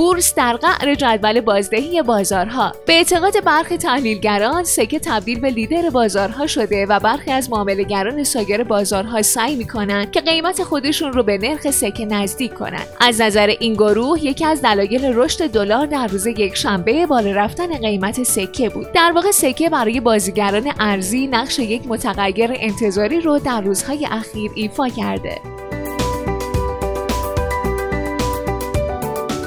بورس در قعر جدول بازدهی بازارها. به اعتقاد برخی تحلیلگران سکه تبدیل به لیدر بازارها شده و برخی از معاملهگران سایر بازارها سعی می‌کنند که قیمت خودشون رو به نرخ سکه نزدیک کنند. از نظر این گروه یکی از دلایل رشد دلار در روز یکشنبه بالا رفتن قیمت سکه بود. در واقع سکه برای بازیگران ارزی نقش یک متغیر انتظاری رو در روزهای اخیر ایفا کرده.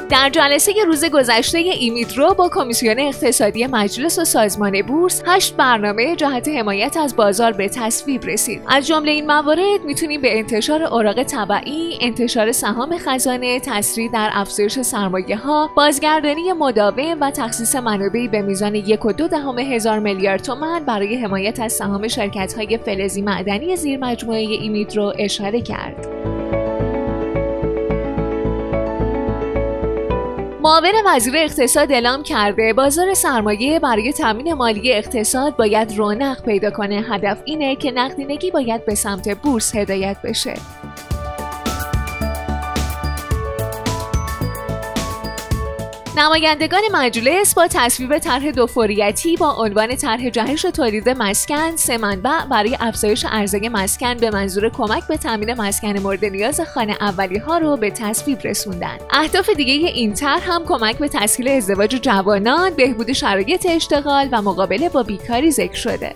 در جلسه روز گذشته ایمیدرو با کمیسیون اقتصادی مجلس و سازمان بورس هشت برنامه جهت حمایت از بازار به تصویب رسید. از جمله این موارد می‌تونیم به انتشار اوراق طبعی انتشار سهام خزانه تسریع در افزایش سرمایه ها بازگردانی مداوم و تخصیص منابعی به میزان یک و دو دهم هزار میلیارد تومن برای حمایت از سهام شرکت های فلزی معدنی زیر مجموعه ایمیدرو اشاره کرد. معاون وزیر اقتصاد اعلام کرده بازار سرمایه برای تامین مالی اقتصاد باید رونق پیدا کنه. هدف اینه که نقدینگی باید به سمت بورس هدایت بشه. نمایندگان مجلس با تصویب طرح دوفوریتی با عنوان طرح جهش تولید مسکن سه منبع برای افزایش عرضه مسکن به منظور کمک به تامین مسکن مورد نیاز خانه اولی ها رو به تصویب رسوندن. اهداف دیگه این طرح هم کمک به تسهیل ازدواج جوانان بهبود شرایط اشتغال و مقابله با بیکاری ذکر شده.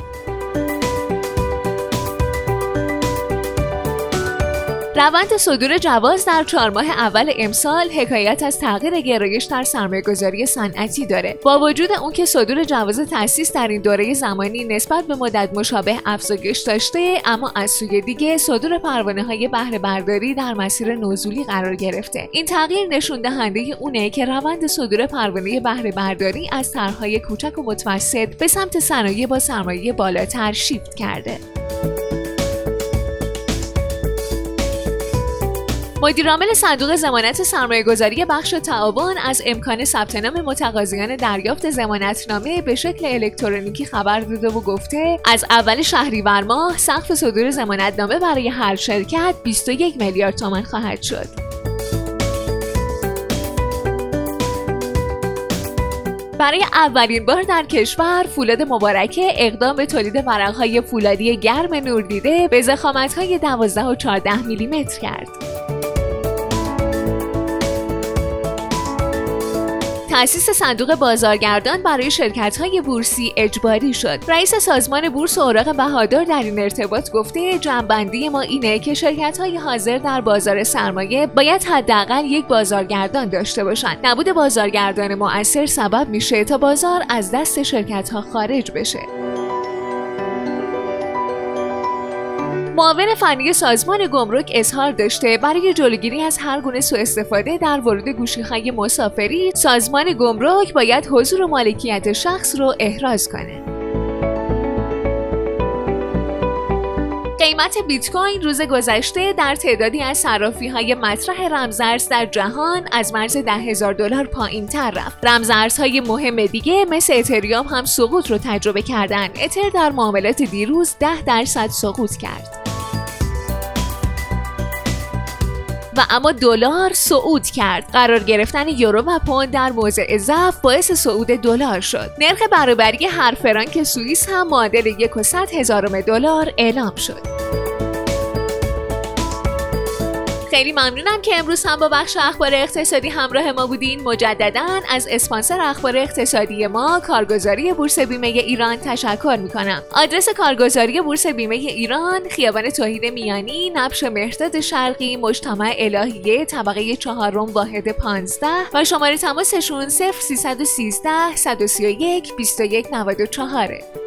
روند صدور جواز در چهار ماه اول امسال حکایت از تغییر گرایش در سرمایهگذاری صنعتی داره. با وجود اون که صدور جواز تأسیس در این دوره زمانی نسبت به مدت مشابه افزایش داشته اما از سوی دیگه صدور پروانه های بهره برداری در مسیر نزولی قرار گرفته. این تغییر نشون دهنده اونه که روند صدور پروانه بهره برداری از طرحهای کوچک و متوسط به سمت صنایع با سرمایه بالاتر شیفت کرده. مدیرعامل صندوق زمانت سرمایهگذاری بخش تعاون از امکان ثبت نام متقاضیان دریافت زمانتنامه به شکل الکترونیکی خبر داده و گفته از اول شهریور ماه سقف صدور زمانتنامه برای هر شرکت 21 میلیارد تومان خواهد شد. برای اولین بار در کشور فولاد مبارکه اقدام به تولید ورقهای فولادی گرم نوردیده به زخامتهای 12 و 14 میلیمتر کرد. تأسیس صندوق بازارگردان برای شرکت های بورسی اجباری شد. رئیس سازمان بورس اوراق بهادار در این ارتباط گفته جنبندی ما اینه که شرکت های حاضر در بازار سرمایه باید حداقل یک بازارگردان داشته باشند. نبود بازارگردان مؤثر سبب میشه تا بازار از دست شرکت ها خارج بشه. معاون فنی سازمان گمرک اظهار داشته برای جلوگیری از هر گونه سوء استفاده در ورود گوشیهای مسافری سازمان گمرک باید حضور و مالکیت شخص رو احراز کنه قیمت بیت کوین روز گذشته در تعدادی از صرافی های مطرح رمزارز در جهان از مرز ده هزار دلار پایین تر رفت. رمزارزهای مهم دیگه مثل اتریوم هم سقوط رو تجربه کردن. اتر در معاملات دیروز 10 درصد سقوط کرد. و اما دلار صعود کرد. قرار گرفتن یورو و پوند در موضع ضعف باعث صعود دلار شد. نرخ برابری هر فرانک سوئیس هم معادل یک و هزارم دلار اعلام شد. خیلی ممنونم که امروز هم با بخش اخبار اقتصادی همراه ما بودین. مجددا از اسپانسر اخبار اقتصادی ما کارگزاری بورس بیمه ایران تشکر می‌کنم. آدرس کارگزاری بورس بیمه ایران خیابان توحید میانی نبش مهرداد شرقی مجتمع الهیه طبقه چهارم واحد 15 و شماره تماسشون 0313 131 2194